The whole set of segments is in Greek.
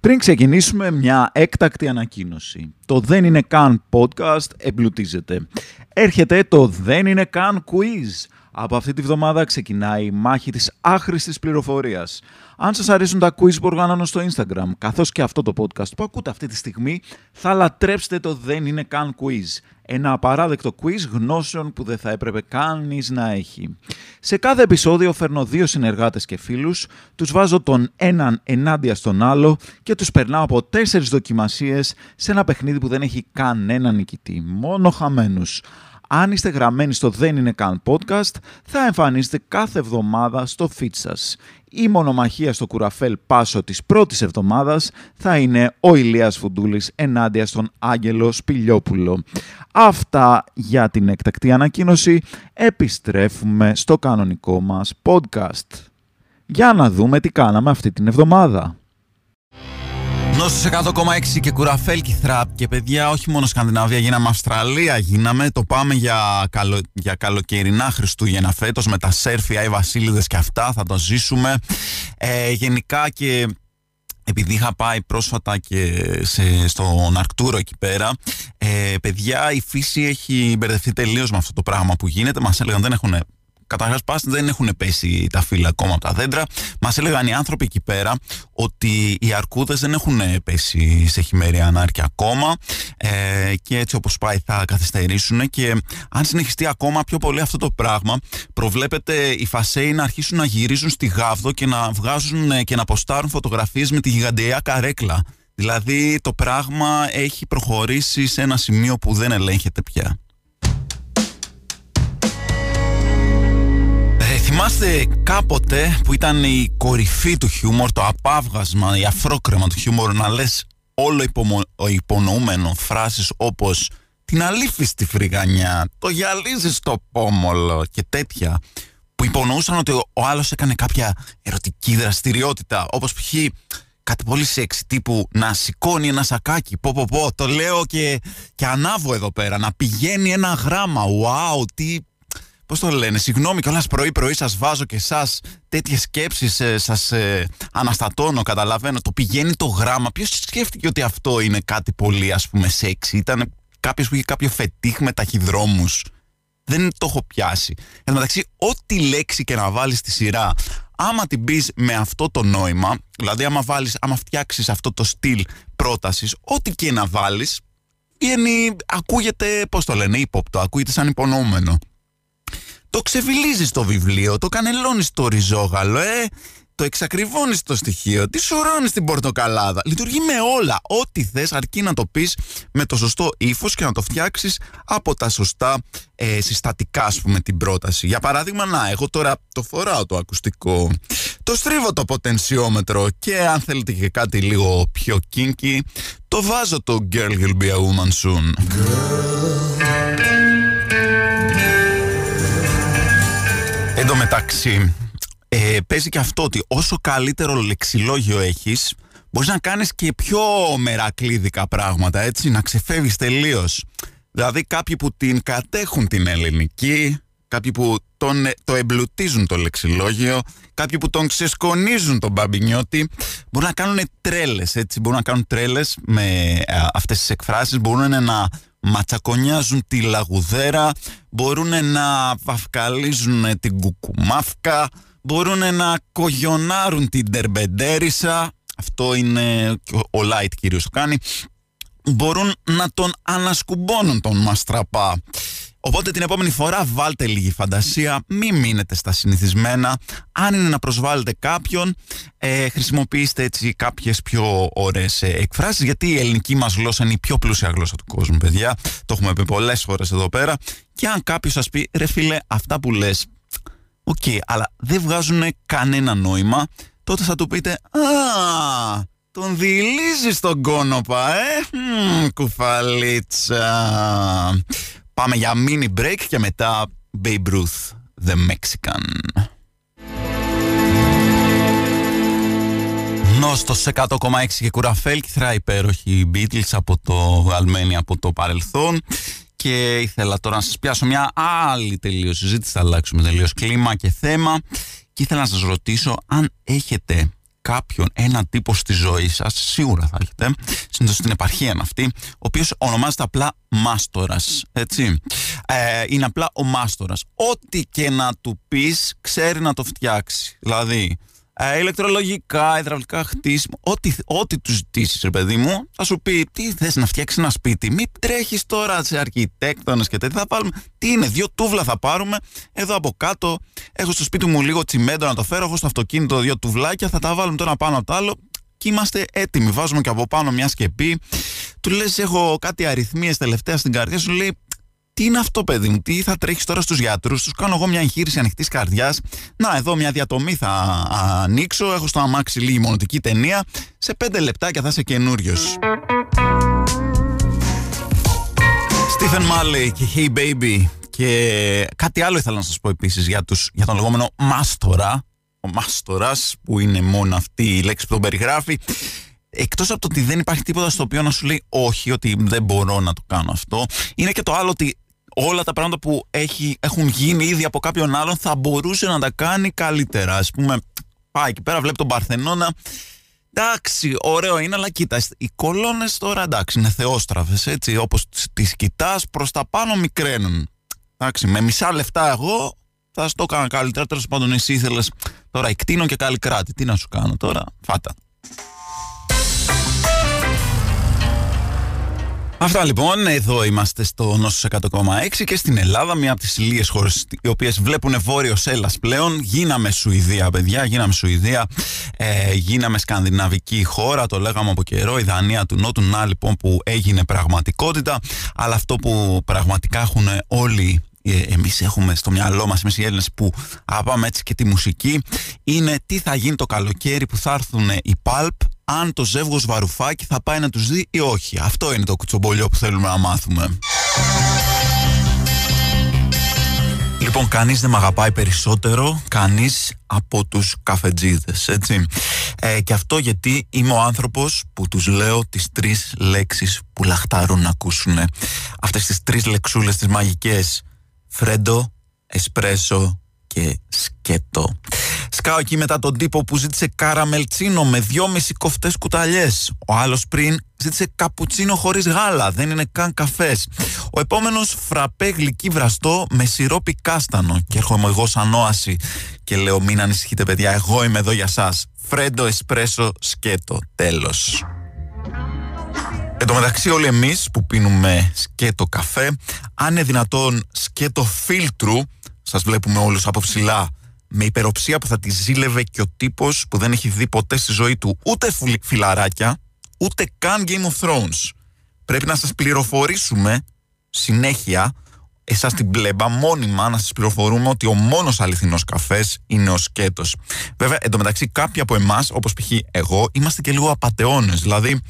Πριν ξεκινήσουμε μια έκτακτη ανακοίνωση. Το «Δεν είναι καν» podcast εμπλουτίζεται. Έρχεται το «Δεν είναι καν» quiz. Από αυτή τη βδομάδα ξεκινάει η μάχη της άχρηστης πληροφορίας. Αν σας αρέσουν τα quiz που οργανώνω στο Instagram, καθώς και αυτό το podcast που ακούτε αυτή τη στιγμή, θα λατρέψετε το «Δεν είναι καν» quiz. Ένα απαράδεκτο quiz γνώσεων που δεν θα έπρεπε κανείς να έχει. Σε κάθε επεισόδιο φέρνω δύο συνεργάτες και φίλους, τους βάζω τον έναν ενάντια στον άλλο και τους περνάω από τέσσερις δοκιμασίες σε ένα παιχνίδι που δεν έχει κανένα νικητή, μόνο χαμένους. Αν είστε γραμμένοι στο Δεν Είναι Καν podcast, θα εμφανίζετε κάθε εβδομάδα στο feed σας. Η μονομαχία στο κουραφέλ Πάσο της πρώτης εβδομάδας θα είναι ο Ηλίας Φουντούλης ενάντια στον Άγγελο Σπηλιόπουλο. Αυτά για την εκτακτή ανακοίνωση. Επιστρέφουμε στο κανονικό μας podcast. Για να δούμε τι κάναμε αυτή την εβδομάδα. Νόστος 100,6 και κουραφέλ θραπ. Και παιδιά όχι μόνο Σκανδιναβία γίναμε Αυστραλία γίναμε. Το πάμε για, καλο, για καλοκαιρινά Χριστούγεννα φέτος με τα σέρφια, οι βασίλειδες και αυτά. Θα το ζήσουμε. Ε, γενικά και επειδή είχα πάει πρόσφατα και σε, στον Αρκτούρο εκεί πέρα, ε, παιδιά η φύση έχει μπερδευτεί τελείως με αυτό το πράγμα που γίνεται. Μας έλεγαν δεν έχουν Καταρχάς, πα δεν έχουν πέσει τα φύλλα ακόμα από τα δέντρα. Μας έλεγαν οι άνθρωποι εκεί πέρα ότι οι αρκούδες δεν έχουν πέσει σε χειμερία ανάρκεια ακόμα ε, και έτσι όπως πάει θα καθυστερήσουν. Και αν συνεχιστεί ακόμα πιο πολύ αυτό το πράγμα, προβλέπεται οι φασέοι να αρχίσουν να γυρίζουν στη γάβδο και να βγάζουν και να ποστάρουν φωτογραφίες με τη γιγαντιαία καρέκλα. Δηλαδή το πράγμα έχει προχωρήσει σε ένα σημείο που δεν ελέγχεται πια. Θυμάστε κάποτε που ήταν η κορυφή του χιούμορ, το απάβγασμα, η αφρόκρεμα του χιούμορ να λες όλο υπομο... υπονοούμενο φράσεις όπως την αλήφη στη φρυγανιά, το γυαλίζει στο πόμολο και τέτοια που υπονοούσαν ότι ο άλλος έκανε κάποια ερωτική δραστηριότητα όπως π.χ. κάτι πολύ σεξι τύπου να σηκώνει ένα σακάκι πω πω πω το λέω και, και ανάβω εδώ πέρα να πηγαίνει ένα γράμμα wow τι Πώς το λένε, συγγνώμη κιόλας πρωί-πρωί σας βάζω και εσά τέτοιες σκέψεις, ε, σας ε, αναστατώνω, καταλαβαίνω. Το πηγαίνει το γράμμα. Ποιος σκέφτηκε ότι αυτό είναι κάτι πολύ, ας πούμε, σεξι; Ήταν κάποιος που είχε κάποιο φετίχ με ταχυδρόμους. Δεν το έχω πιάσει. Εν τω μεταξύ, ό,τι λέξη και να βάλεις στη σειρά, άμα την πεις με αυτό το νόημα, δηλαδή άμα, βάλεις, άμα φτιάξεις αυτό το στυλ πρότασης, ό,τι και να βάλεις, ακούγεται, πώς το λένε, ύποπτο, ακούγεται σαν υπονοούμενο. Το ξεφυλίζεις το βιβλίο, το κανελώνεις το ριζόγαλο, ε. Το εξακριβώνεις το στοιχείο, τη σωρώνεις την πορτοκαλάδα. Λειτουργεί με όλα. Ό,τι θες, αρκεί να το πεις με το σωστό ύφος και να το φτιάξεις από τα σωστά ε, συστατικά, ας πούμε, την πρόταση. Για παράδειγμα, να, εγώ τώρα το φοράω το ακουστικό. Το στρίβω το ποτενσιόμετρο και αν θέλετε και κάτι λίγο πιο kinky, το βάζω το Girl Will Be a Woman Soon. Εν τω μεταξύ, ε, παίζει και αυτό ότι όσο καλύτερο λεξιλόγιο έχεις, μπορείς να κάνεις και πιο μερακλίδικα πράγματα, έτσι, να ξεφεύγεις τελείως. Δηλαδή κάποιοι που την κατέχουν την ελληνική, κάποιοι που τον, το εμπλουτίζουν το λεξιλόγιο, κάποιοι που τον ξεσκονίζουν τον μπαμπινιώτη, μπορούν να κάνουν τρέλες, έτσι, μπορούν να κάνουν τρέλες με ε, αυτές τις εκφράσεις, μπορούν να ματσακονιάζουν τη λαγουδέρα, μπορούν να βαφκαλίζουν την κουκουμάφκα, μπορούν να κογιονάρουν την τερμπεντέρισα, αυτό είναι ο Λάιτ κυρίως το κάνει, μπορούν να τον ανασκουμπώνουν τον μαστραπά. Οπότε την επόμενη φορά βάλτε λίγη φαντασία, μην μείνετε στα συνηθισμένα. Αν είναι να προσβάλλετε κάποιον, ε, χρησιμοποιήστε έτσι κάποιες πιο ωραίες ε, εκφράσεις, γιατί η ελληνική μας γλώσσα είναι η πιο πλούσια γλώσσα του κόσμου, παιδιά. Το έχουμε πει πολλές φορές εδώ πέρα. Και αν κάποιος σας πει, ρε φίλε, αυτά που λες, OK, okay, αλλά δεν βγάζουν κανένα νόημα, τότε θα του πείτε, α, τον διηλίζεις τον κώνωπα, ε, Μ, κουφαλίτσα. Πάμε για mini break και μετά Babe Ruth, The Mexican. Νόστος 100,6 και κουραφέλ κυθρά υπέροχη Beatles από το βγαλμένη από το παρελθόν και ήθελα τώρα να σας πιάσω μια άλλη τελείως συζήτηση, θα αλλάξουμε τελείως κλίμα και θέμα και ήθελα να σας ρωτήσω αν έχετε κάποιον, ένα τύπο στη ζωή σας, σίγουρα θα έχετε, συνήθως στην επαρχία είναι αυτή, ο οποίος ονομάζεται απλά Μάστορας, έτσι. Ε, είναι απλά ο Μάστορας. Ό,τι και να του πεις, ξέρει να το φτιάξει. Δηλαδή, ε, ηλεκτρολογικά, υδραυλικά χτίσιμο, ό,τι, ό,τι τους ζητήσεις, ρε παιδί μου, θα σου πει τι θες να φτιάξεις ένα σπίτι. Μην τρέχεις τώρα σε αρχιτέκτονες και τέτοια. Θα πάρουμε. Τι είναι, δύο τούβλα θα πάρουμε. Εδώ από κάτω έχω στο σπίτι μου λίγο τσιμέντο να το φέρω. Έχω στο αυτοκίνητο δύο τουβλάκια. Θα τα βάλουμε τώρα πάνω από το άλλο. Και είμαστε έτοιμοι. Βάζουμε και από πάνω μια σκεπή. Του λες: Έχω κάτι αριθμίες τελευταία στην καρδιά. Σου λέει: τι είναι αυτό, παιδί μου, τι θα τρέχεις τώρα στους γιατρούς, τους κάνω εγώ μια εγχείρηση ανοιχτής καρδιάς. Να, εδώ μια διατομή θα ανοίξω. Έχω στο αμάξι λίγη μονοτική ταινία. Σε πέντε λεπτάκια θα είσαι καινούριος. Stephen Marley και Hey Baby. Και κάτι άλλο ήθελα να σας πω επίσης για, τους, για τον λεγόμενο μάστορα. Ο μάστορας που είναι μόνο αυτή η λέξη που τον περιγράφει. Εκτός από το ότι δεν υπάρχει τίποτα στο οποίο να σου λέει όχι, ότι δεν μπορώ να το κάνω αυτό, είναι και το άλλο ότι όλα τα πράγματα που έχει, έχουν γίνει ήδη από κάποιον άλλον θα μπορούσε να τα κάνει καλύτερα. Α πούμε, πάει εκεί πέρα, βλέπει τον Παρθενώνα. Εντάξει, ωραίο είναι, αλλά κοίτα, οι κολόνες τώρα εντάξει, είναι θεόστραβες έτσι. Όπως τις κοιτάς, προς τα πάνω μικραίνουν. Εντάξει, με μισά λεφτά εγώ θα σου το έκανα καλύτερα. Τέλος πάντων, εσύ ήθελες τώρα εκτείνω και καλή κράτη. Τι να σου κάνω τώρα, φάτα. Αυτά λοιπόν, εδώ είμαστε στο Νόσος 100,6 και στην Ελλάδα, μια από τις λίγες χώρες οι οποίες βλέπουν βόρειο Έλλας πλέον. Γίναμε Σουηδία, παιδιά, γίναμε Σουηδία, ε, γίναμε σκανδιναβική χώρα, το λέγαμε από καιρό, η Δανία του Νότου, να λοιπόν που έγινε πραγματικότητα, αλλά αυτό που πραγματικά έχουν όλοι ε, εμείς έχουμε στο μυαλό μας, εμείς οι Έλληνες που αγαπάμε έτσι και τη μουσική, είναι τι θα γίνει το καλοκαίρι που θα έρθουν οι Pulp αν το ζεύγος Βαρουφάκη θα πάει να τους δει ή όχι. Αυτό είναι το κουτσομπολιό που θέλουμε να μάθουμε. Λοιπόν, κανείς δεν με αγαπάει περισσότερο, κανείς από τους καφετζίδες, έτσι. Ε, και αυτό γιατί είμαι ο άνθρωπος που τους λέω τις τρεις λέξεις που λαχτάρουν να ακούσουν. Αυτές τις τρεις λεξούλες τις μαγικές. Φρέντο, εσπρέσο και σκέτο. Σκάω εκεί μετά τον τύπο που ζήτησε καραμελτσίνο με δυόμιση κοφτές κουταλιές. Ο άλλος πριν ζήτησε καπουτσίνο χωρίς γάλα, δεν είναι καν καφές. Ο επόμενος φραπέ γλυκή βραστό με σιρόπι κάστανο. Και έρχομαι εγώ σαν όαση και λέω μην ανησυχείτε παιδιά, εγώ είμαι εδώ για σας. Φρέντο εσπρέσο σκέτο. Τέλος. Εν τω μεταξύ όλοι εμείς που πίνουμε σκέτο καφέ, αν είναι δυνατόν σκέτο φίλτρου, σας βλέπουμε όλους από ψηλά με υπεροψία που θα τη ζήλευε και ο τύπος που δεν έχει δει ποτέ στη ζωή του ούτε φιλαράκια, ούτε καν Game of Thrones. Πρέπει να σας πληροφορήσουμε συνέχεια, εσάς την πλέμπα, μόνιμα να σας πληροφορούμε ότι ο μόνος αληθινός καφές είναι ο σκέτος. Βέβαια, εντωμεταξύ κάποιοι από εμάς, όπως π.χ. εγώ, είμαστε και λίγο απατεώνες. Δηλαδή,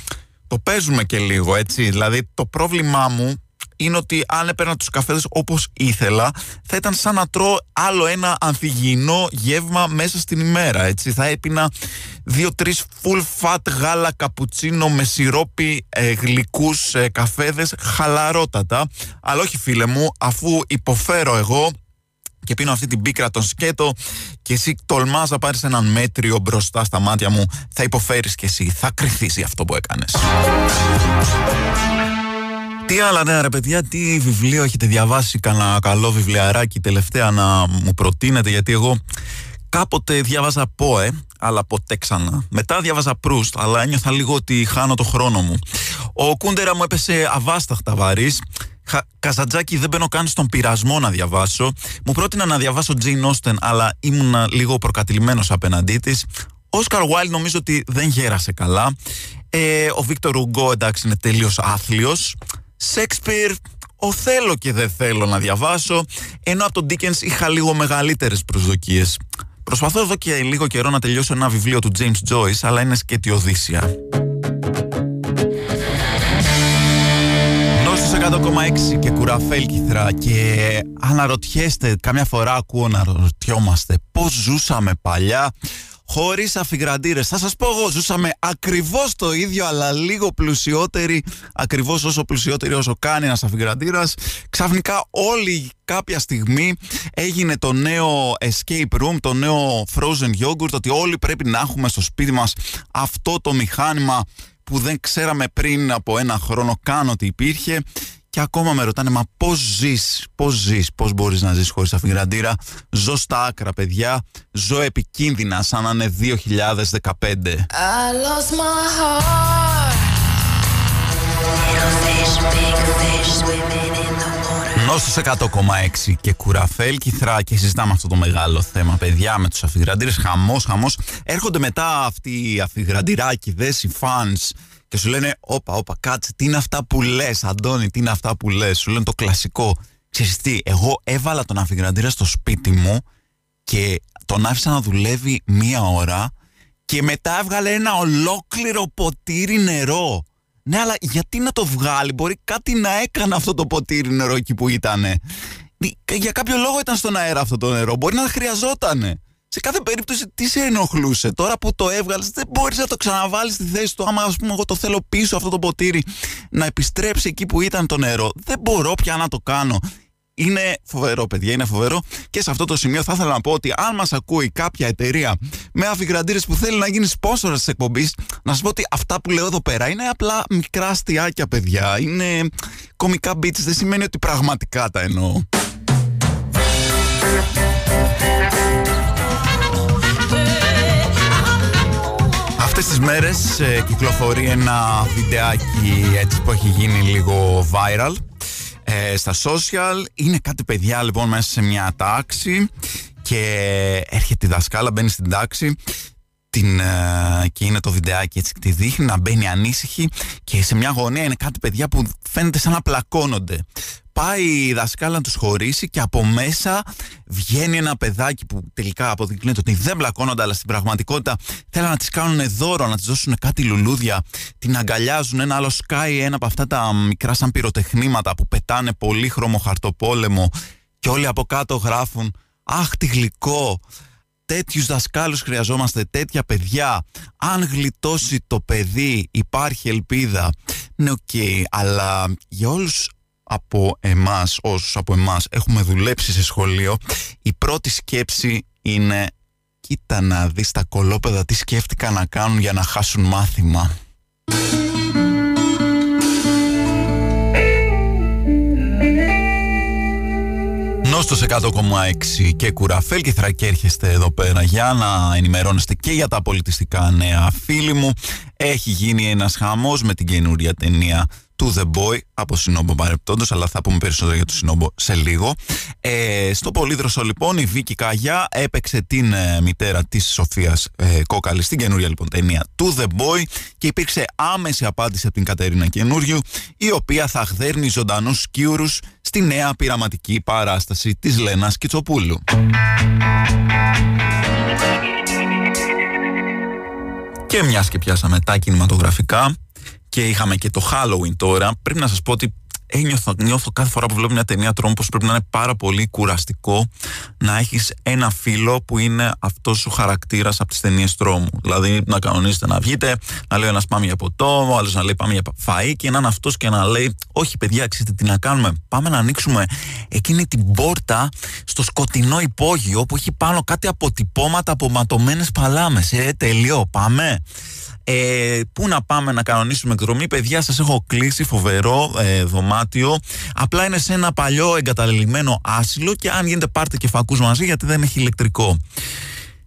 το παίζουμε και λίγο, έτσι. Δηλαδή, το πρόβλημά μου είναι ότι αν έπαιρνα τους καφέδες όπως ήθελα θα ήταν σαν να τρώω άλλο ένα ανθυγιεινό γεύμα μέσα στην ημέρα έτσι. Θα έπινα δύο-τρεις full fat γάλα καπουτσίνο με σιρόπι ε, γλυκούς ε, καφέδες χαλαρότατα. Αλλά όχι φίλε μου αφού υποφέρω εγώ και πίνω αυτή την πίκρα των σκέτο και εσύ τολμάς να πάρεις έναν μέτριο μπροστά στα μάτια μου θα υποφέρεις και εσύ, θα κρυθείς για αυτό που έκανες τι άλλα νέα ρε παιδιά, τι βιβλίο έχετε διαβάσει, κανένα καλό βιβλιαράκι τελευταία να μου προτείνετε, γιατί εγώ κάποτε διάβαζα ΠΟΕ, αλλά ποτέ ξανά. Μετά διάβαζα Προύστ, αλλά ένιωθα λίγο ότι χάνω το χρόνο μου. Ο Κούντερα μου έπεσε αβάσταχτα βαρύς, Καζατζάκι δεν μπαίνω καν στον πειρασμό να διαβάσω. Μου πρότεινα να διαβάσω Τζέιν Όστεν, αλλά ήμουν λίγο προκατηλημένος απέναντί της. Όσκαρ Βάιλ νομίζω ότι δεν γέρασε καλά. Ε, ο Βίκτορ Ουγκό εντάξει είναι τελείως άθλιος. Σέξπιρ ο θέλω και δεν θέλω να διαβάσω, ενώ από τον Dickens είχα λίγο μεγαλύτερες προσδοκίες. Προσπαθώ εδώ και λίγο καιρό να τελειώσω ένα βιβλίο του James Joyce, αλλά είναι σκέτη Οδύσσια. Νόσος 100,6 και κουραφέλκυθρα και αναρωτιέστε, καμιά φορά ακούω να ρωτιόμαστε πώς ζούσαμε παλιά χωρίς αφιγραντήρες. Θα σας πω εγώ, ζούσαμε ακριβώς το ίδιο, αλλά λίγο πλουσιότεροι, ακριβώς όσο πλουσιότεροι όσο κάνει ένα αφιγραντήρας. Ξαφνικά όλη κάποια στιγμή έγινε το νέο escape room, το νέο frozen yogurt, ότι όλοι πρέπει να έχουμε στο σπίτι μας αυτό το μηχάνημα που δεν ξέραμε πριν από ένα χρόνο καν ότι υπήρχε και ακόμα με ρωτάνε, μα πώς ζεις, πώς ζεις, πώς μπορείς να ζεις χωρίς αφιγραντήρα. Ζω στα άκρα, παιδιά. Ζω επικίνδυνα, σαν να είναι 2015. Νόστος 100,6 και κουραφέλ κυθρά και συζητάμε αυτό το μεγάλο θέμα παιδιά με τους αφιγραντήρες χαμός χαμός έρχονται μετά αυτοί οι αφιγραντηράκιδες, οι φανς και σου λένε όπα όπα κάτσε τι είναι αυτά που λες Αντώνη τι είναι αυτά που λες; Σου λένε το κλασικό ξέρεις τι εγώ έβαλα τον αφιγραντήρα στο σπίτι μου και τον άφησα να δουλεύει μία ώρα και μετά έβγαλε ένα ολόκληρο ποτήρι νερό ναι, αλλά γιατί να το βγάλει, μπορεί κάτι να έκανε αυτό το ποτήρι νερό εκεί που ήταν. Για κάποιο λόγο ήταν στον αέρα αυτό το νερό, μπορεί να χρειαζότανε. Σε κάθε περίπτωση τι σε ενοχλούσε; Τώρα που το έβγαλες, δεν μπορείς να το ξαναβάλεις στη θέση του. Άμα, ας πούμε, εγώ το θέλω πίσω αυτό το ποτήρι να επιστρέψει εκεί που ήταν το νερό. Δεν μπορώ πια να το κάνω. Είναι φοβερό, παιδιά, είναι φοβερό. Και σε αυτό το σημείο θα ήθελα να πω ότι αν μας ακούει κάποια εταιρεία με αφιγραντήρες που θέλει να γίνει σπόσορα της εκπομπής, να σας πω ότι αυτά που λέω εδώ πέρα είναι απλά μικρά αστιάκια, παιδιά. Είναι κομικά beats, δεν σημαίνει ότι πραγματικά τα εννοώ. Αυτές τις μέρες ε, κυκλοφορεί ένα βιντεάκι έτσι που έχει γίνει λίγο viral ε, στα social. Είναι κάτι παιδιά λοιπόν μέσα σε μια τάξη και έρχεται η δασκάλα, μπαίνει στην τάξη την, ε, και είναι το βιντεάκι έτσι και τη δείχνει να μπαίνει ανήσυχη και σε μια γωνία είναι κάτι παιδιά που φαίνεται σαν να πλακώνονται πάει η δασκάλα να τους χωρίσει και από μέσα βγαίνει ένα παιδάκι που τελικά αποδεικνύεται ότι δεν μπλακώνονται αλλά στην πραγματικότητα θέλουν να τις κάνουν δώρο, να τις δώσουν κάτι λουλούδια, την αγκαλιάζουν, ένα άλλο σκάει ένα από αυτά τα μικρά σαν πυροτεχνήματα που πετάνε πολύχρωμο χαρτοπόλεμο και όλοι από κάτω γράφουν «Αχ τι γλυκό, τέτοιους δασκάλους χρειαζόμαστε, τέτοια παιδιά. Αν γλιτώσει το παιδί υπάρχει ελπίδα. Ναι, OK, okay, αλλά για όλους από εμάς, όσους από εμάς έχουμε δουλέψει σε σχολείο, η πρώτη σκέψη είναι κοίτα να δεις τα κολόπεδα τι σκέφτηκαν να κάνουν για να χάσουν μάθημα. Νόστος 100,6 και κουραφέλ και θρακέρχεστε εδώ πέρα για να ενημερώνεστε και για τα πολιτιστικά νέα. Φίλοι μου, έχει γίνει ένας χαμός με την καινούρια ταινία του The Boy από Συνόμπο παρεπτόντως, αλλά θα πούμε περισσότερο για το Συνόμπο σε λίγο. Ε, στο Πολύδροσο λοιπόν η Βίκη Καγιά έπαιξε την ε, μητέρα της Σοφίας ε, Κόκαλη στην καινούρια λοιπόν ταινία του The Boy και υπήρξε άμεση απάντηση από την Κατερίνα Καινούριου η οποία θα χδέρνει ζωντανούς σκιούρους στη νέα πειραματική παράσταση της Λένας Κιτσοπούλου. Και μιας και πιάσαμε τα κινηματογραφικά και είχαμε και το Halloween τώρα, πρέπει να σας πω ότι ένιωθω, νιώθω κάθε φορά που βλέπω μια ταινία τρόμου πως πρέπει να είναι πάρα πολύ κουραστικό να έχεις ένα φίλο που είναι αυτός ο χαρακτήρας από τις ταινίες τρόμου. Δηλαδή να κανονίζετε να βγείτε, να λέει ένας πάμε για ποτό, ο άλλος να λέει πάμε για φαΐ και να είναι αυτός και να λέει όχι παιδιά ξέρετε τι να κάνουμε, πάμε να ανοίξουμε εκείνη την πόρτα στο σκοτεινό υπόγειο που έχει πάνω κάτι αποτυπώματα από ματωμένες παλάμες. Ε, τελειώ, πάμε. Ε, πού να πάμε να κανονίσουμε εκδρομή, παιδιά, σας έχω κλείσει φοβερό ε, δωμάτιο. Απλά είναι σε ένα παλιό εγκαταλελειμμένο άσυλο και αν γίνεται πάρτε και φακούς μαζί γιατί δεν έχει ηλεκτρικό.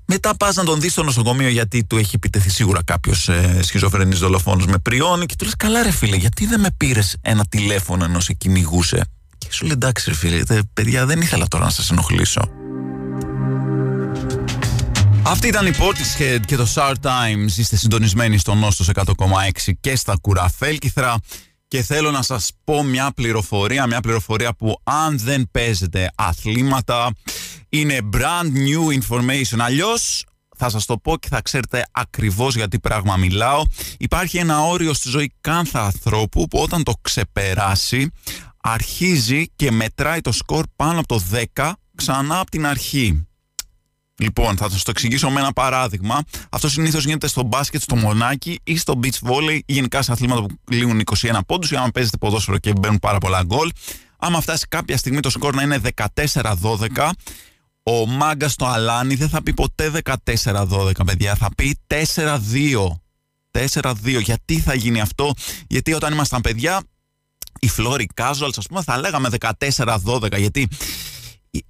Μετά πας να τον δεις στο νοσοκομείο γιατί του έχει επιτεθεί σίγουρα κάποιος ε, σχιζοφρενής δολοφόνος με πριόνι και του λες: Καλά, ρε φίλε, γιατί δεν με πήρες ένα τηλέφωνο ενώ σε κυνηγούσε; Και σου λέει: Εντάξει, ρε φίλε, παιδιά, δεν ήθελα τώρα να σας ενοχλήσω. Αυτή ήταν η Portishead και το Star Times. Είστε συντονισμένοι στο Νόστος 100,6 και στα Κουραφέλκυθρα. Και θέλω να σας πω μια πληροφορία, μια πληροφορία που αν δεν παίζετε αθλήματα είναι brand new information. Αλλιώς θα σας το πω και θα ξέρετε ακριβώς γιατί πράγμα μιλάω. Υπάρχει ένα όριο στη ζωή κάθε ανθρώπου που όταν το ξεπεράσει αρχίζει και μετράει το σκορ πάνω από το 10 ξανά από την αρχή. Λοιπόν, θα σας το εξηγήσω με ένα παράδειγμα. Αυτό συνήθως γίνεται στο μπάσκετ, στο μονάκι ή στο beach volley, ή γενικά σε αθλήματα που λήγουν 21 πόντους, ή άμα παίζετε ποδόσφαιρο και μπαίνουν πάρα πολλά γκολ. Άμα φτάσει κάποια στιγμή το σκορ να είναι 14-12, ο μάγκα στο αλάνι δεν θα πει ποτέ 14-12, παιδιά. Θα πει 4-2. 4-2. Γιατί θα γίνει αυτό, Γιατί όταν ήμασταν παιδιά, οι Φλόρι Casuals, ας πούμε, θα λέγαμε 14-12. Γιατί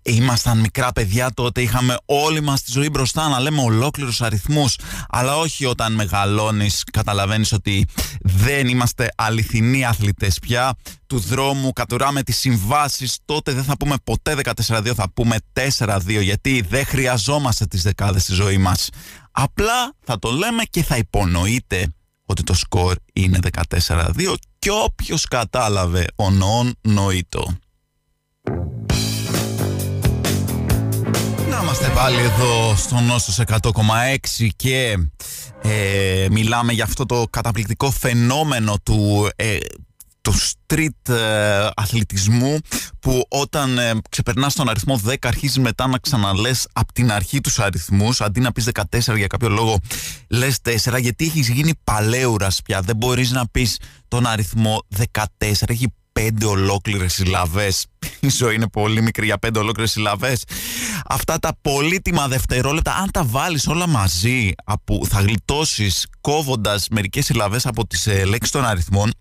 ήμασταν μικρά παιδιά τότε, είχαμε όλη μας τη ζωή μπροστά να λέμε ολόκληρους αριθμούς. Αλλά όχι όταν μεγαλώνεις καταλαβαίνεις ότι δεν είμαστε αληθινοί αθλητές πια. Του δρόμου, κατουράμε τις συμβάσεις. Τότε δεν θα πούμε ποτέ 14-2 θα πούμε 4-2 γιατί δεν χρειαζόμαστε τις δεκάδες στη ζωή μας. Απλά θα το λέμε και θα υπονοείτε ότι το σκορ είναι 14-2 και όποιος κατάλαβε ο νοόν νοήτο. Είμαστε πάλι εδώ στο Νόσος 100,6 και ε, μιλάμε για αυτό το καταπληκτικό φαινόμενο του, ε, του street ε, αθλητισμού που όταν ε, ξεπερνάς τον αριθμό 10 αρχίζεις μετά να ξαναλες από την αρχή τους αριθμούς. Αντί να πεις 14 για κάποιο λόγο λες 4 γιατί έχεις γίνει παλέουρας πια. Δεν μπορείς να πεις τον αριθμό 14 έχει πέντε ολόκληρες συλλαβές. Η ζωή είναι πολύ μικρή για πέντε ολόκληρες συλλαβές. Αυτά τα πολύτιμα δευτερόλεπτα, αν τα βάλεις όλα μαζί, που θα γλιτώσεις κόβοντας μερικές συλλαβές από τις ε, λέξεις των αριθμών,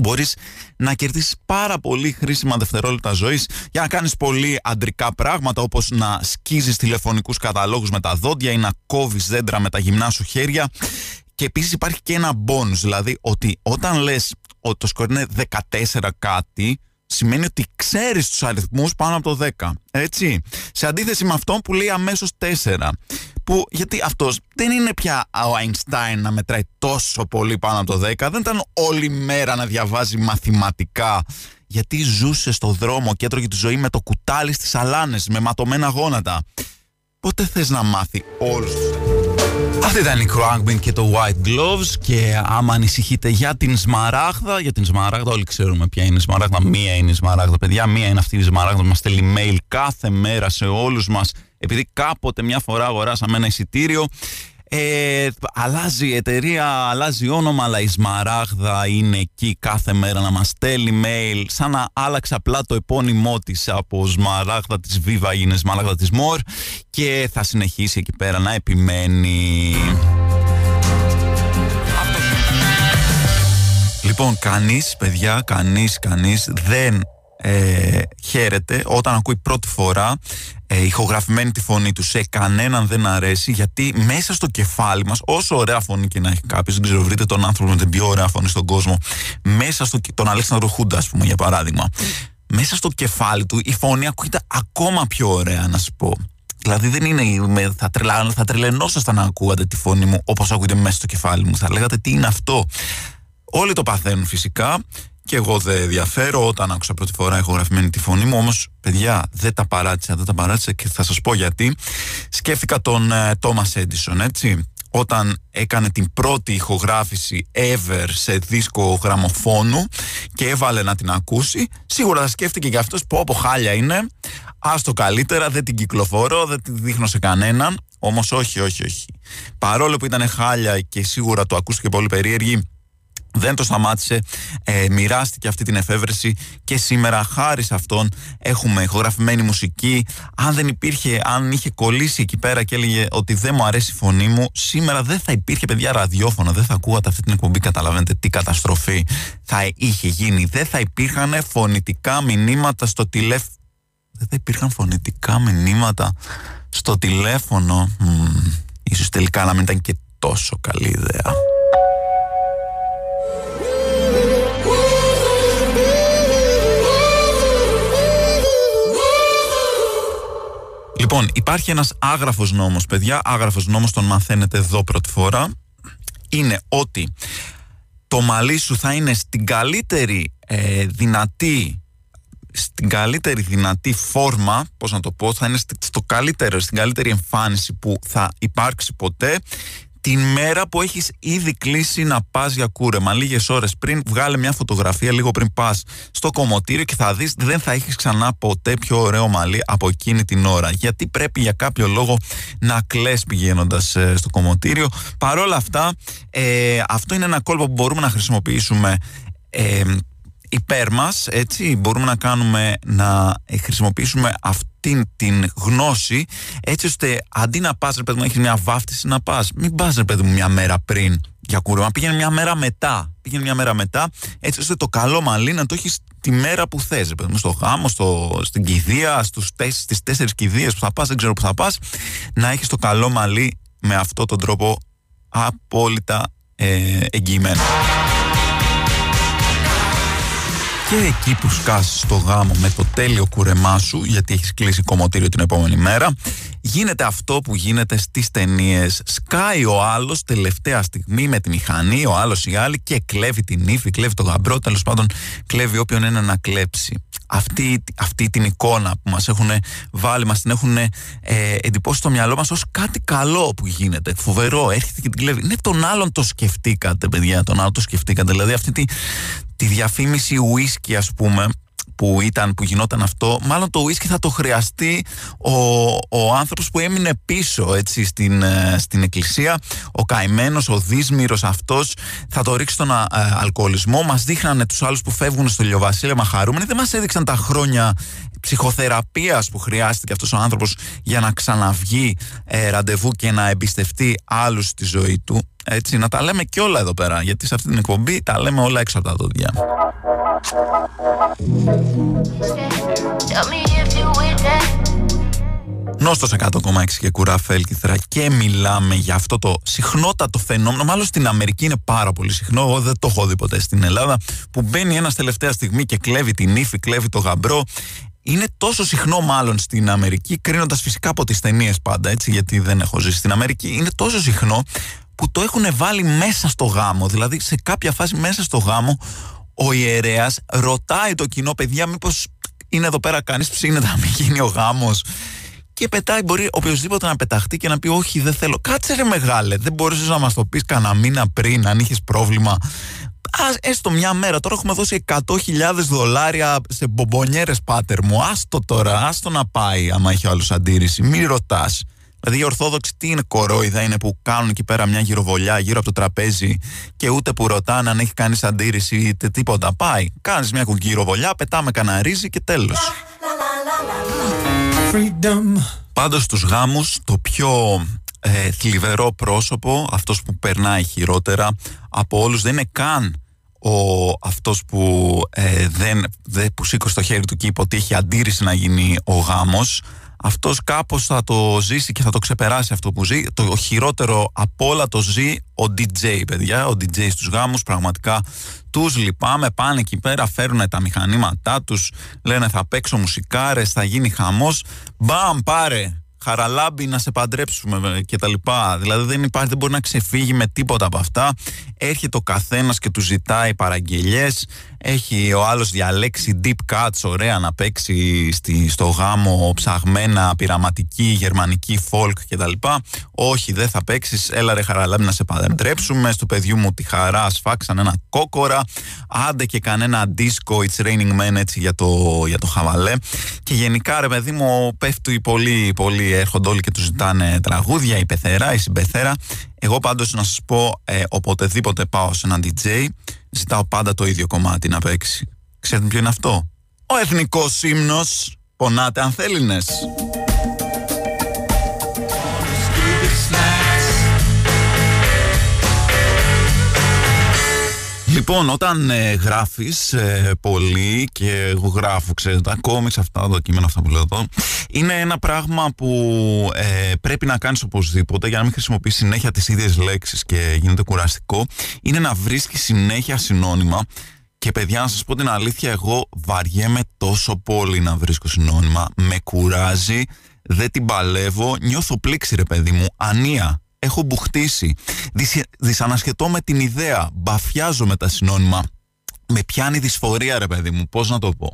μπορείς να κερδίσεις πάρα πολύ χρήσιμα δευτερόλεπτα ζωής για να κάνεις πολύ αντρικά πράγματα όπως να σκίζεις τηλεφωνικούς καταλόγους με τα δόντια ή να κόβεις δέντρα με τα γυμνά σου χέρια. Και επίσης υπάρχει και ένα bonus, δηλαδή ότι όταν λες ότι το σκορ είναι 14 κάτι, σημαίνει ότι ξέρεις τους αριθμούς πάνω από το 10. Έτσι. Σε αντίθεση με αυτό που λέει αμέσως 4. Που, γιατί αυτός δεν είναι πια ο Einstein να μετράει τόσο πολύ πάνω από το 10. Δεν ήταν όλη μέρα να διαβάζει μαθηματικά. Γιατί ζούσε στο δρόμο και έτρωγε τη ζωή με το κουτάλι στις αλάνες, με ματωμένα γόνατα. Πότε θες να μάθει όλους τους αυτή ήταν η Crankbin και το White Gloves και άμα ανησυχείτε για την Σμαράγδα, για την Σμαράγδα όλοι ξέρουμε ποια είναι η Σμαράγδα, μία είναι η Σμαράγδα παιδιά, μία είναι αυτή η Σμαράγδα, μας στέλνει mail κάθε μέρα σε όλους μας επειδή κάποτε μια φορά αγοράσαμε ένα εισιτήριο ε, αλλάζει η εταιρεία, αλλάζει όνομα, αλλά η Σμαράγδα είναι εκεί κάθε μέρα να μας στέλνει mail, σαν να άλλαξε απλά το επώνυμό της από Σμαράγδα της Viva είναι Σμαράγδα της Μορ και θα συνεχίσει εκεί πέρα να επιμένει. Λοιπόν, κανείς, παιδιά, κανείς, κανείς δεν ε, χαίρεται όταν ακούει πρώτη φορά ε, ηχογραφημένη τη φωνή του. Σε κανέναν δεν αρέσει γιατί μέσα στο κεφάλι μας όσο ωραία φωνή και να έχει κάποιος, δεν ξέρω, βρείτε τον άνθρωπο με την πιο ωραία φωνή στον κόσμο, μέσα στο. τον Αλέξανδρο Χούντα, ας πούμε, για παράδειγμα. Μέσα στο κεφάλι του η φωνή ακούγεται ακόμα πιο ωραία, να σου πω. Δηλαδή δεν είναι, θα, τρελα, θα τρελαινόσασταν να ακούγατε τη φωνή μου όπως ακούγεται μέσα στο κεφάλι μου. Θα λέγατε τι είναι αυτό; Όλοι το παθαίνουν φυσικά και εγώ δεν διαφέρω όταν άκουσα πρώτη φορά ηχογραφημένη τη φωνή μου. Όμως, παιδιά, δεν τα παράτησα, δεν τα παράτησα και θα σας πω γιατί. Σκέφτηκα τον Τόμα uh, Έντισον, έτσι. Όταν έκανε την πρώτη ηχογράφηση ever σε δίσκο γραμμοφόνου και έβαλε να την ακούσει, σίγουρα θα σκέφτηκε και αυτός πω από χάλια είναι. Άστο καλύτερα, δεν την κυκλοφορώ, δεν την δείχνω σε κανέναν. Όμως, όχι, όχι, όχι. Παρόλο που ήταν χάλια και σίγουρα το ακούστηκε πολύ περίεργη, δεν το σταμάτησε, ε, μοιράστηκε αυτή την εφεύρεση και σήμερα χάρη σε αυτόν έχουμε ηχογραφημένη μουσική. Αν δεν υπήρχε, αν είχε κολλήσει εκεί πέρα και έλεγε ότι δεν μου αρέσει η φωνή μου, σήμερα δεν θα υπήρχε παιδιά ραδιόφωνο, δεν θα ακούγατε αυτή την εκπομπή, καταλαβαίνετε τι καταστροφή θα είχε γίνει. Δεν θα υπήρχαν φωνητικά μηνύματα στο τηλέφωνο. Δεν θα υπήρχαν φωνητικά μηνύματα στο τηλέφωνο. Μ, ίσως τελικά να μην ήταν και τόσο καλή ιδέα. Λοιπόν, υπάρχει ένας άγραφος νόμος, παιδιά. Άγραφος νόμος τον μαθαίνετε εδώ πρώτη φορά. Είναι ότι το μαλλί σου θα είναι στην καλύτερη ε, δυνατή στην καλύτερη δυνατή φόρμα, πώς να το πω, θα είναι στο καλύτερο, στην καλύτερη εμφάνιση που θα υπάρξει ποτέ την μέρα που έχεις ήδη κλείσει να πας για κούρεμα λίγες ώρες πριν βγάλε μια φωτογραφία λίγο πριν πας στο κομμωτήριο και θα δεις δεν θα έχεις ξανά ποτέ πιο ωραίο μαλλί από εκείνη την ώρα. Γιατί πρέπει για κάποιο λόγο να κλαις πηγαίνοντας ε, στο κομμωτήριο. Παρόλα αυτά ε, αυτό είναι ένα κόλπο που μπορούμε να χρησιμοποιήσουμε ε, υπέρ μας, έτσι, μπορούμε να κάνουμε, να χρησιμοποιήσουμε αυτήν την γνώση, έτσι ώστε αντί να πας, ρε παιδί μου, έχεις μια βάφτιση να πας, μην πας, ρε παιδί μου, μια μέρα πριν για κούρεμα, πήγαινε μια μέρα μετά, πήγαινε μια μέρα μετά, έτσι ώστε το καλό μαλλί να το έχεις τη μέρα που θες, ρε παιδί μου, στο γάμο, στο, στην κηδεία, στους, στις τέσσερις κηδείες που θα πας, δεν ξέρω που θα πας, να έχεις το καλό μαλλί με αυτόν τον τρόπο απόλυτα ε, εγγυημένο και εκεί που σκάσεις στο γάμο με το τέλειο κουρεμά σου γιατί έχεις κλείσει κομμωτήριο την επόμενη μέρα γίνεται αυτό που γίνεται στις ταινίες. σκάει ο άλλος τελευταία στιγμή με τη μηχανή ο άλλος ή άλλη και κλέβει την ύφη, κλέβει το γαμπρό τέλος πάντων κλέβει όποιον είναι να κλέψει αυτή, αυτή την εικόνα που μας έχουν βάλει, μας την έχουν ε, εντυπώσει στο μυαλό μας ως κάτι καλό που γίνεται, φοβερό, έρχεται και την κλέβει. Ναι, τον άλλον το σκεφτήκατε, παιδιά, τον άλλον το σκεφτήκατε. Δηλαδή αυτή τη, τη διαφήμιση whisky ας πούμε που ήταν, που γινόταν αυτό, μάλλον το whisky θα το χρειαστεί ο, ο άνθρωπος που έμεινε πίσω έτσι, στην, ε, στην εκκλησία, ο καημένος, ο δύσμυρος αυτός, θα το ρίξει στον α, ε, αλκοολισμό. Μας δείχνανε τους άλλους που φεύγουν στο Λιοβασίλεμα χαρούμενοι, δεν μας έδειξαν τα χρόνια ψυχοθεραπείας που χρειάστηκε αυτός ο άνθρωπος για να ξαναβγεί ε, ραντεβού και να εμπιστευτεί άλλους στη ζωή του. Έτσι, να τα λέμε και όλα εδώ πέρα, γιατί σε αυτή την εκπομπή τα λέμε όλα έξω από τα δόντια. Νόστος 100,6 και κουράφελ κυθρά και μιλάμε για αυτό το συχνότατο φαινόμενο. Μάλλον στην Αμερική είναι πάρα πολύ συχνό. Εγώ δεν το έχω δει ποτέ στην Ελλάδα. Που μπαίνει ένας τελευταία στιγμή και κλέβει την ύφη, κλέβει το γαμπρό. Είναι τόσο συχνό μάλλον στην Αμερική, κρίνοντας φυσικά από τις ταινίες πάντα, έτσι, γιατί δεν έχω ζήσει στην Αμερική. Είναι τόσο συχνό που το έχουν βάλει μέσα στο γάμο. Δηλαδή σε κάποια φάση μέσα στο γάμο ο ιερέας ρωτάει το κοινό, παιδιά, μήπως είναι εδώ πέρα κανείς ψήνεται να μην γίνει ο γάμος; Και πετάει, μπορεί οποιοδήποτε να πεταχτεί και να πει: Όχι, δεν θέλω. Κάτσε ρε μεγάλε, δεν μπορούσες να μας το πεις κανένα μήνα πριν, αν είχες πρόβλημα. Α, έστω μια μέρα. Τώρα έχουμε δώσει 100.000 δολάρια σε μπομπονιέρες πάτερ μου. Άστο τώρα, άστο να πάει, άμα έχει άλλος αντίρρηση. Μη ρωτάς. Δηλαδή οι Ορθόδοξοι τι είναι κορόιδα, είναι που κάνουν εκεί πέρα μια γυροβολιά γύρω από το τραπέζι και ούτε που ρωτάνε αν έχει κάνει αντίρρηση είτε τίποτα. Πάει, κάνεις μια γυροβολιά, πετάμε κανένα ρύζι και τέλος. Πάντως στους γάμους το πιο ε, θλιβερό πρόσωπο, αυτός που περνάει χειρότερα από όλους δεν είναι καν ο, αυτός που, ε, δεν, δεν, που σήκωσε το χέρι του και είπε ότι έχει αντίρρηση να γίνει ο γάμος αυτός κάπως θα το ζήσει και θα το ξεπεράσει αυτό που ζει. Το χειρότερο από όλα το ζει ο DJ, παιδιά. Ο DJ στους γάμους πραγματικά τους λυπάμαι. Πάνε εκεί πέρα, φέρουν τα μηχανήματά τους, λένε θα παίξω μουσικάρες, θα γίνει χαμός. Μπαμ, πάρε χαραλάμπι να σε παντρέψουμε και τα λοιπά. Δηλαδή δεν υπάρχει, δεν μπορεί να ξεφύγει με τίποτα από αυτά. Έρχεται ο καθένας και του ζητάει παραγγελιές. Έχει ο άλλος διαλέξει deep cuts, ωραία να παίξει στη, στο γάμο ψαγμένα, πειραματική, γερμανική, folk κτλ. Όχι, δεν θα παίξεις. Έλα ρε χαραλάμπι να σε παντρέψουμε. Στο παιδιού μου τη χαρά σφάξαν ένα κόκορα. Άντε και κανένα disco, it's raining men έτσι για το, για το χαβαλέ. Και γενικά ρε παιδί μου πέφτει πολύ, πολύ έρχονται όλοι και τους ζητάνε τραγούδια, η πεθερά, η συμπεθέρα. Εγώ πάντως να σας πω, ε, οποτεδήποτε πάω σε έναν DJ, ζητάω πάντα το ίδιο κομμάτι να παίξει. Ξέρετε ποιο είναι αυτό; Ο εθνικός ύμνος. Πονάτε αν θέλεις Λοιπόν, όταν ε, γράφεις ε, πολύ και εγώ γράφω, ξέρετε, ακόμη σε αυτά τα κείμενα αυτά που λέω εδώ, είναι ένα πράγμα που ε, πρέπει να κάνεις οπωσδήποτε για να μην χρησιμοποιείς συνέχεια τις ίδιες λέξεις και γίνεται κουραστικό, είναι να βρίσκεις συνέχεια συνώνυμα. Και παιδιά να σας πω την αλήθεια, εγώ βαριέμαι τόσο πολύ να βρίσκω συνώνυμα, με κουράζει, δεν την παλεύω, νιώθω πλήξη ρε παιδί μου, ανία έχω μπουχτίσει. Δυσανασχετώ με την ιδέα. Μπαφιάζω με τα συνώνυμα. Με πιάνει δυσφορία ρε παιδί μου. Πώς να το πω;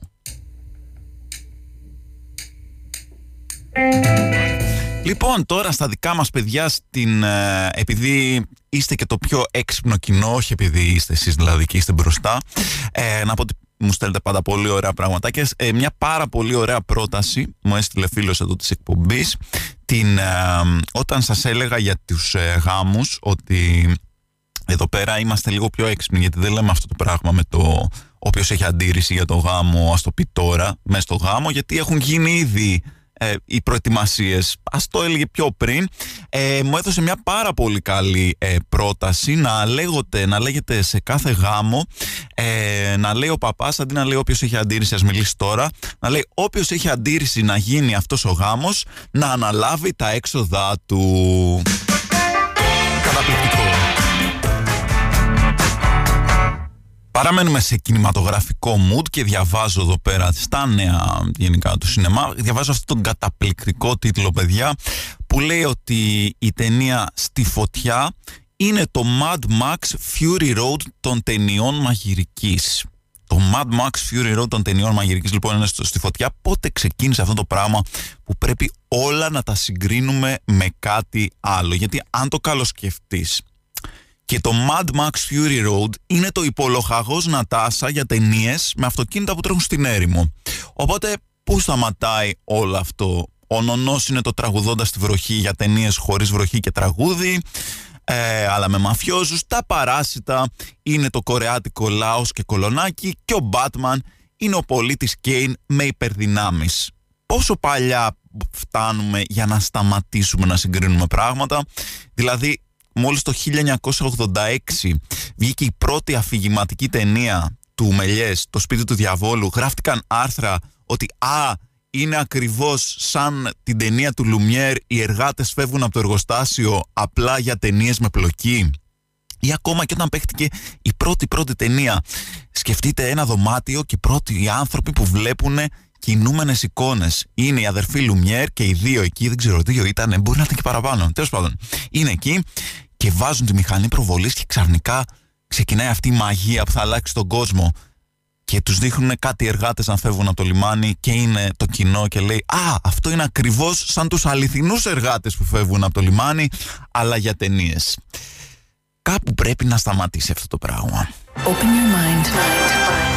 Λοιπόν, τώρα στα δικά μας παιδιά, στην, ε, επειδή είστε και το πιο έξυπνο κοινό, όχι επειδή είστε εσείς δηλαδή και είστε μπροστά, ε, να πω ότι μου στέλνετε πάντα πολύ ωραία πραγματάκια. Ε, μια πάρα πολύ ωραία πρόταση μου έστειλε φίλος εδώ της εκπομπής την, ε, όταν σας έλεγα για τους ε, γάμους ότι εδώ πέρα είμαστε λίγο πιο έξυπνοι γιατί δεν λέμε αυτό το πράγμα με το όποιος έχει αντίρρηση για το γάμο ας το πει τώρα μέσα στο γάμο γιατί έχουν γίνει ήδη ε, οι προετοιμασίες. Α το έλεγε πιο πριν. Ε, μου έδωσε μια πάρα πολύ καλή ε, πρόταση να, λέγονται, να λέγεται σε κάθε γάμο ε, να λέει ο παπάς, αντί να λέει όποιος έχει αντίρρηση, ας μιλήσει τώρα, να λέει όποιος έχει αντίρρηση να γίνει αυτός ο γάμος να αναλάβει τα έξοδά του. Καταπληκτικό. Παραμένουμε σε κινηματογραφικό mood και διαβάζω εδώ πέρα στα νέα γενικά του σινεμά. Διαβάζω αυτόν τον καταπληκτικό τίτλο, παιδιά, που λέει ότι η ταινία «Στη φωτιά» είναι το Mad Max Fury Road των ταινιών μαγειρικής. Το Mad Max Fury Road των ταινιών μαγειρικής λοιπόν είναι στη φωτιά. Πότε ξεκίνησε αυτό το πράγμα που πρέπει όλα να τα συγκρίνουμε με κάτι άλλο; Γιατί αν το καλοσκεφτείς και το Mad Max Fury Road είναι το υπολοχαγός Νατάσα για ταινίες με αυτοκίνητα που τρέχουν στην έρημο. Οπότε πού σταματάει όλο αυτό; Ο Νονός είναι το τραγουδώντας στη βροχή για ταινίες χωρίς βροχή και τραγούδι. Ε, αλλά με μαφιόζους. Τα παράσιτα είναι το κορεάτικο λάος και κολονάκι. Και ο Batman είναι ο πολίτης Κέιν με υπερδυνάμεις. Πόσο παλιά φτάνουμε για να σταματήσουμε να συγκρίνουμε πράγματα; Δηλαδή μόλις το 1986 βγήκε η πρώτη αφηγηματική ταινία του Μελιές, το σπίτι του διαβόλου, γράφτηκαν άρθρα ότι «Α, είναι ακριβώς σαν την ταινία του Λουμιέρ, οι εργάτες φεύγουν από το εργοστάσιο απλά για ταινίες με πλοκή». Ή ακόμα και όταν παίχτηκε η πρώτη πρώτη ταινία. Σκεφτείτε ένα δωμάτιο και πρώτοι οι άνθρωποι που βλέπουν κινούμενες εικόνες. Είναι η αδερφή Λουμιέρ και οι δύο εκεί, δεν ξέρω, δύο ήταν, μπορεί να ήταν και παραπάνω. Τέλος πάντων, είναι εκεί και βάζουν τη μηχανή προβολής και ξαφνικά ξεκινάει αυτή η μαγεία που θα αλλάξει τον κόσμο και τους δείχνουν κάτι εργάτες να φεύγουν από το λιμάνι και είναι το κοινό και λέει «Α, αυτό είναι ακριβώς σαν τους αληθινούς εργάτες που φεύγουν από το λιμάνι, αλλά για ταινίες. Κάπου πρέπει να σταματήσει αυτό το πράγμα. Open your mind.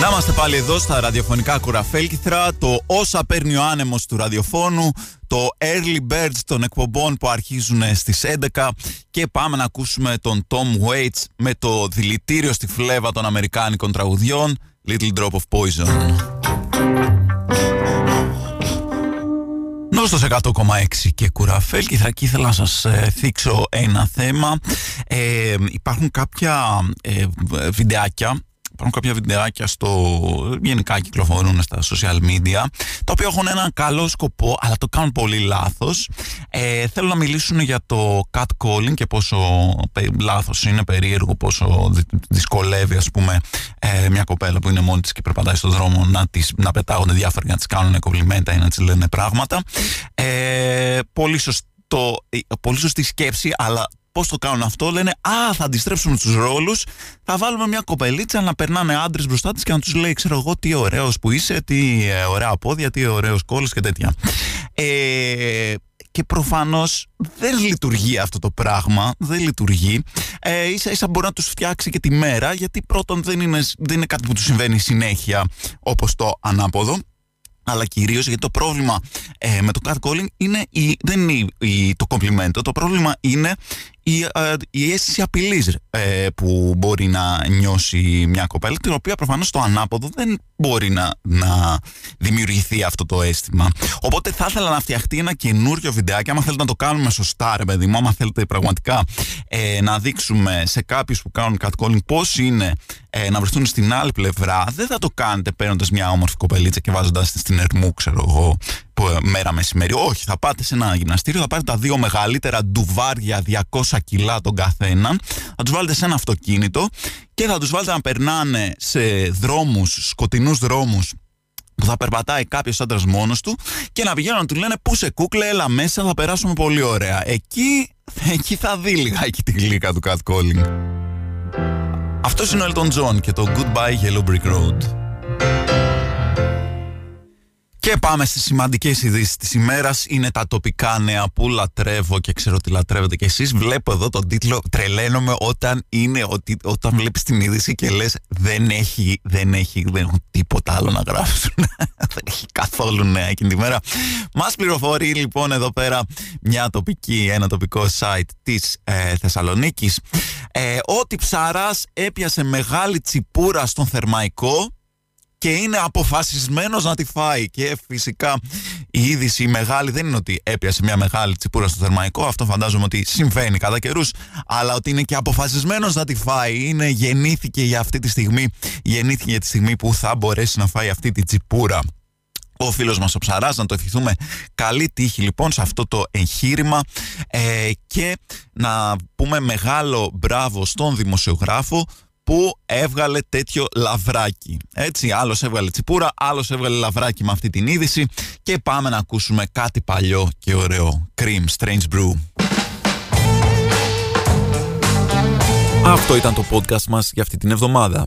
Να είμαστε πάλι εδώ στα ραδιοφωνικά κουραφέλκυθρα, το όσα παίρνει ο άνεμος του ραδιοφώνου, το early birds των εκπομπών που αρχίζουν στις 11 και πάμε να ακούσουμε τον Tom Waits με το δηλητήριο στη φλέβα των αμερικάνικων τραγουδιών Little Drop of Poison. Νόστος 100,6 και κουραφέλ και θα ήθελα να σας ε, θίξω ένα θέμα. Ε, υπάρχουν κάποια ε, βιντεάκια υπάρχουν κάποια βιντεάκια στο γενικά κυκλοφορούν στα social media τα οποία έχουν έναν καλό σκοπό αλλά το κάνουν πολύ λάθος. Ε, θέλω να μιλήσουν για το catcalling και πόσο λάθος είναι περίεργο πόσο δυσκολεύει ας πούμε ε, μια κοπέλα που είναι μόνη της και περπατάει στον δρόμο να, τις, να πετάγονται διάφορα να τις κάνουν κομπλιμέντα ή να τις λένε πράγματα. Ε, πολύ, σωστό, ε, πολύ σωστή σκέψη αλλά Πώς το κάνουν αυτό, λένε Α, θα αντιστρέψουμε τους ρόλους. Θα βάλουμε μια κοπελίτσα να περνάνε άντρες μπροστά της και να τους λέει: Ξέρω εγώ τι ωραίος που είσαι, τι ε, ωραία πόδια, τι ωραίος κόλλο και τέτοια. Ε, και προφανώς δεν λειτουργεί αυτό το πράγμα. Δεν λειτουργεί. Ε, ίσα ίσα μπορεί να τους φτιάξει και τη μέρα, γιατί πρώτον δεν είναι, δεν είναι κάτι που τους συμβαίνει συνέχεια όπως το ανάποδο αλλά κυρίως γιατί το πρόβλημα ε, με το catcalling είναι η, δεν είναι η, το κομπλιμέντο. Το πρόβλημα είναι η, ε, η αίσθηση απειλής ε, που μπορεί να νιώσει μια κοπέλα, την οποία προφανώς το ανάποδο δεν μπορεί να, να δημιουργηθεί αυτό το αίσθημα. Οπότε θα ήθελα να φτιαχτεί ένα καινούριο βιντεάκι. Άμα θέλετε να το κάνουμε σωστά, ρε παιδί μου, άμα θέλετε πραγματικά ε, να δείξουμε σε κάποιους που κάνουν catcalling πώς είναι ε, να βρεθούν στην άλλη πλευρά, δεν θα το κάνετε παίρνοντας μια όμορφη κοπελίτσα και βάζοντας τη στην ερμού, ξέρω εγώ, ε, μέρα μεσημέρι. Όχι, θα πάτε σε ένα γυμναστήριο, θα πάρετε τα δύο μεγαλύτερα ντουβάρια 200 κιλά τον καθένα, θα τους βάλετε σε ένα αυτοκίνητο και θα τους βάλετε να περνάνε σε δρόμους, σκοτεινούς δρόμους που θα περπατάει κάποιος άντρας μόνος του και να πηγαίνουν να του λένε Πού σε κούκλε, έλα μέσα, θα περάσουμε πολύ ωραία. Εκεί, εκεί θα δει λιγάκι τη γλύκα του catcalling. Αυτός είναι ο Elton John και το Goodbye Yellow Brick Road. Και πάμε στις σημαντικές ειδήσεις της ημέρας. Είναι τα τοπικά νέα που λατρεύω και ξέρω ότι λατρεύετε και εσείς. Βλέπω εδώ τον τίτλο «Τρελαίνομαι όταν είναι ότι, όταν βλέπεις την είδηση και λες δεν έχει, δεν έχει, δεν έχουν τίποτα άλλο να γράψουν. δεν έχει καθόλου νέα εκείνη τη μέρα. Μας πληροφορεί λοιπόν εδώ πέρα μια τοπική, ένα τοπικό site της ε, Θεσσαλονίκης ε, ότι Ψαράς έπιασε μεγάλη τσιπούρα στον Θερμαϊκό και είναι αποφασισμένος να τη φάει. Και φυσικά η είδηση μεγάλη δεν είναι ότι έπιασε μια μεγάλη τσιπούρα στο θερμαϊκό. Αυτό φαντάζομαι ότι συμβαίνει κατά καιρούς. Αλλά ότι είναι και αποφασισμένος να τη φάει. Είναι, γεννήθηκε για αυτή τη στιγμή. Γεννήθηκε για τη στιγμή που θα μπορέσει να φάει αυτή τη τσιπούρα ο φίλος μας ο Ψαράς να το ευχηθούμε καλή τύχη λοιπόν σε αυτό το εγχείρημα ε, και να πούμε μεγάλο μπράβο στον δημοσιογράφο που έβγαλε τέτοιο λαβράκι. Έτσι, άλλος έβγαλε τσιπούρα, άλλος έβγαλε λαβράκι με αυτή την είδηση και πάμε να ακούσουμε κάτι παλιό και ωραίο. Cream Strange Brew. Αυτό ήταν το podcast μας για αυτή την εβδομάδα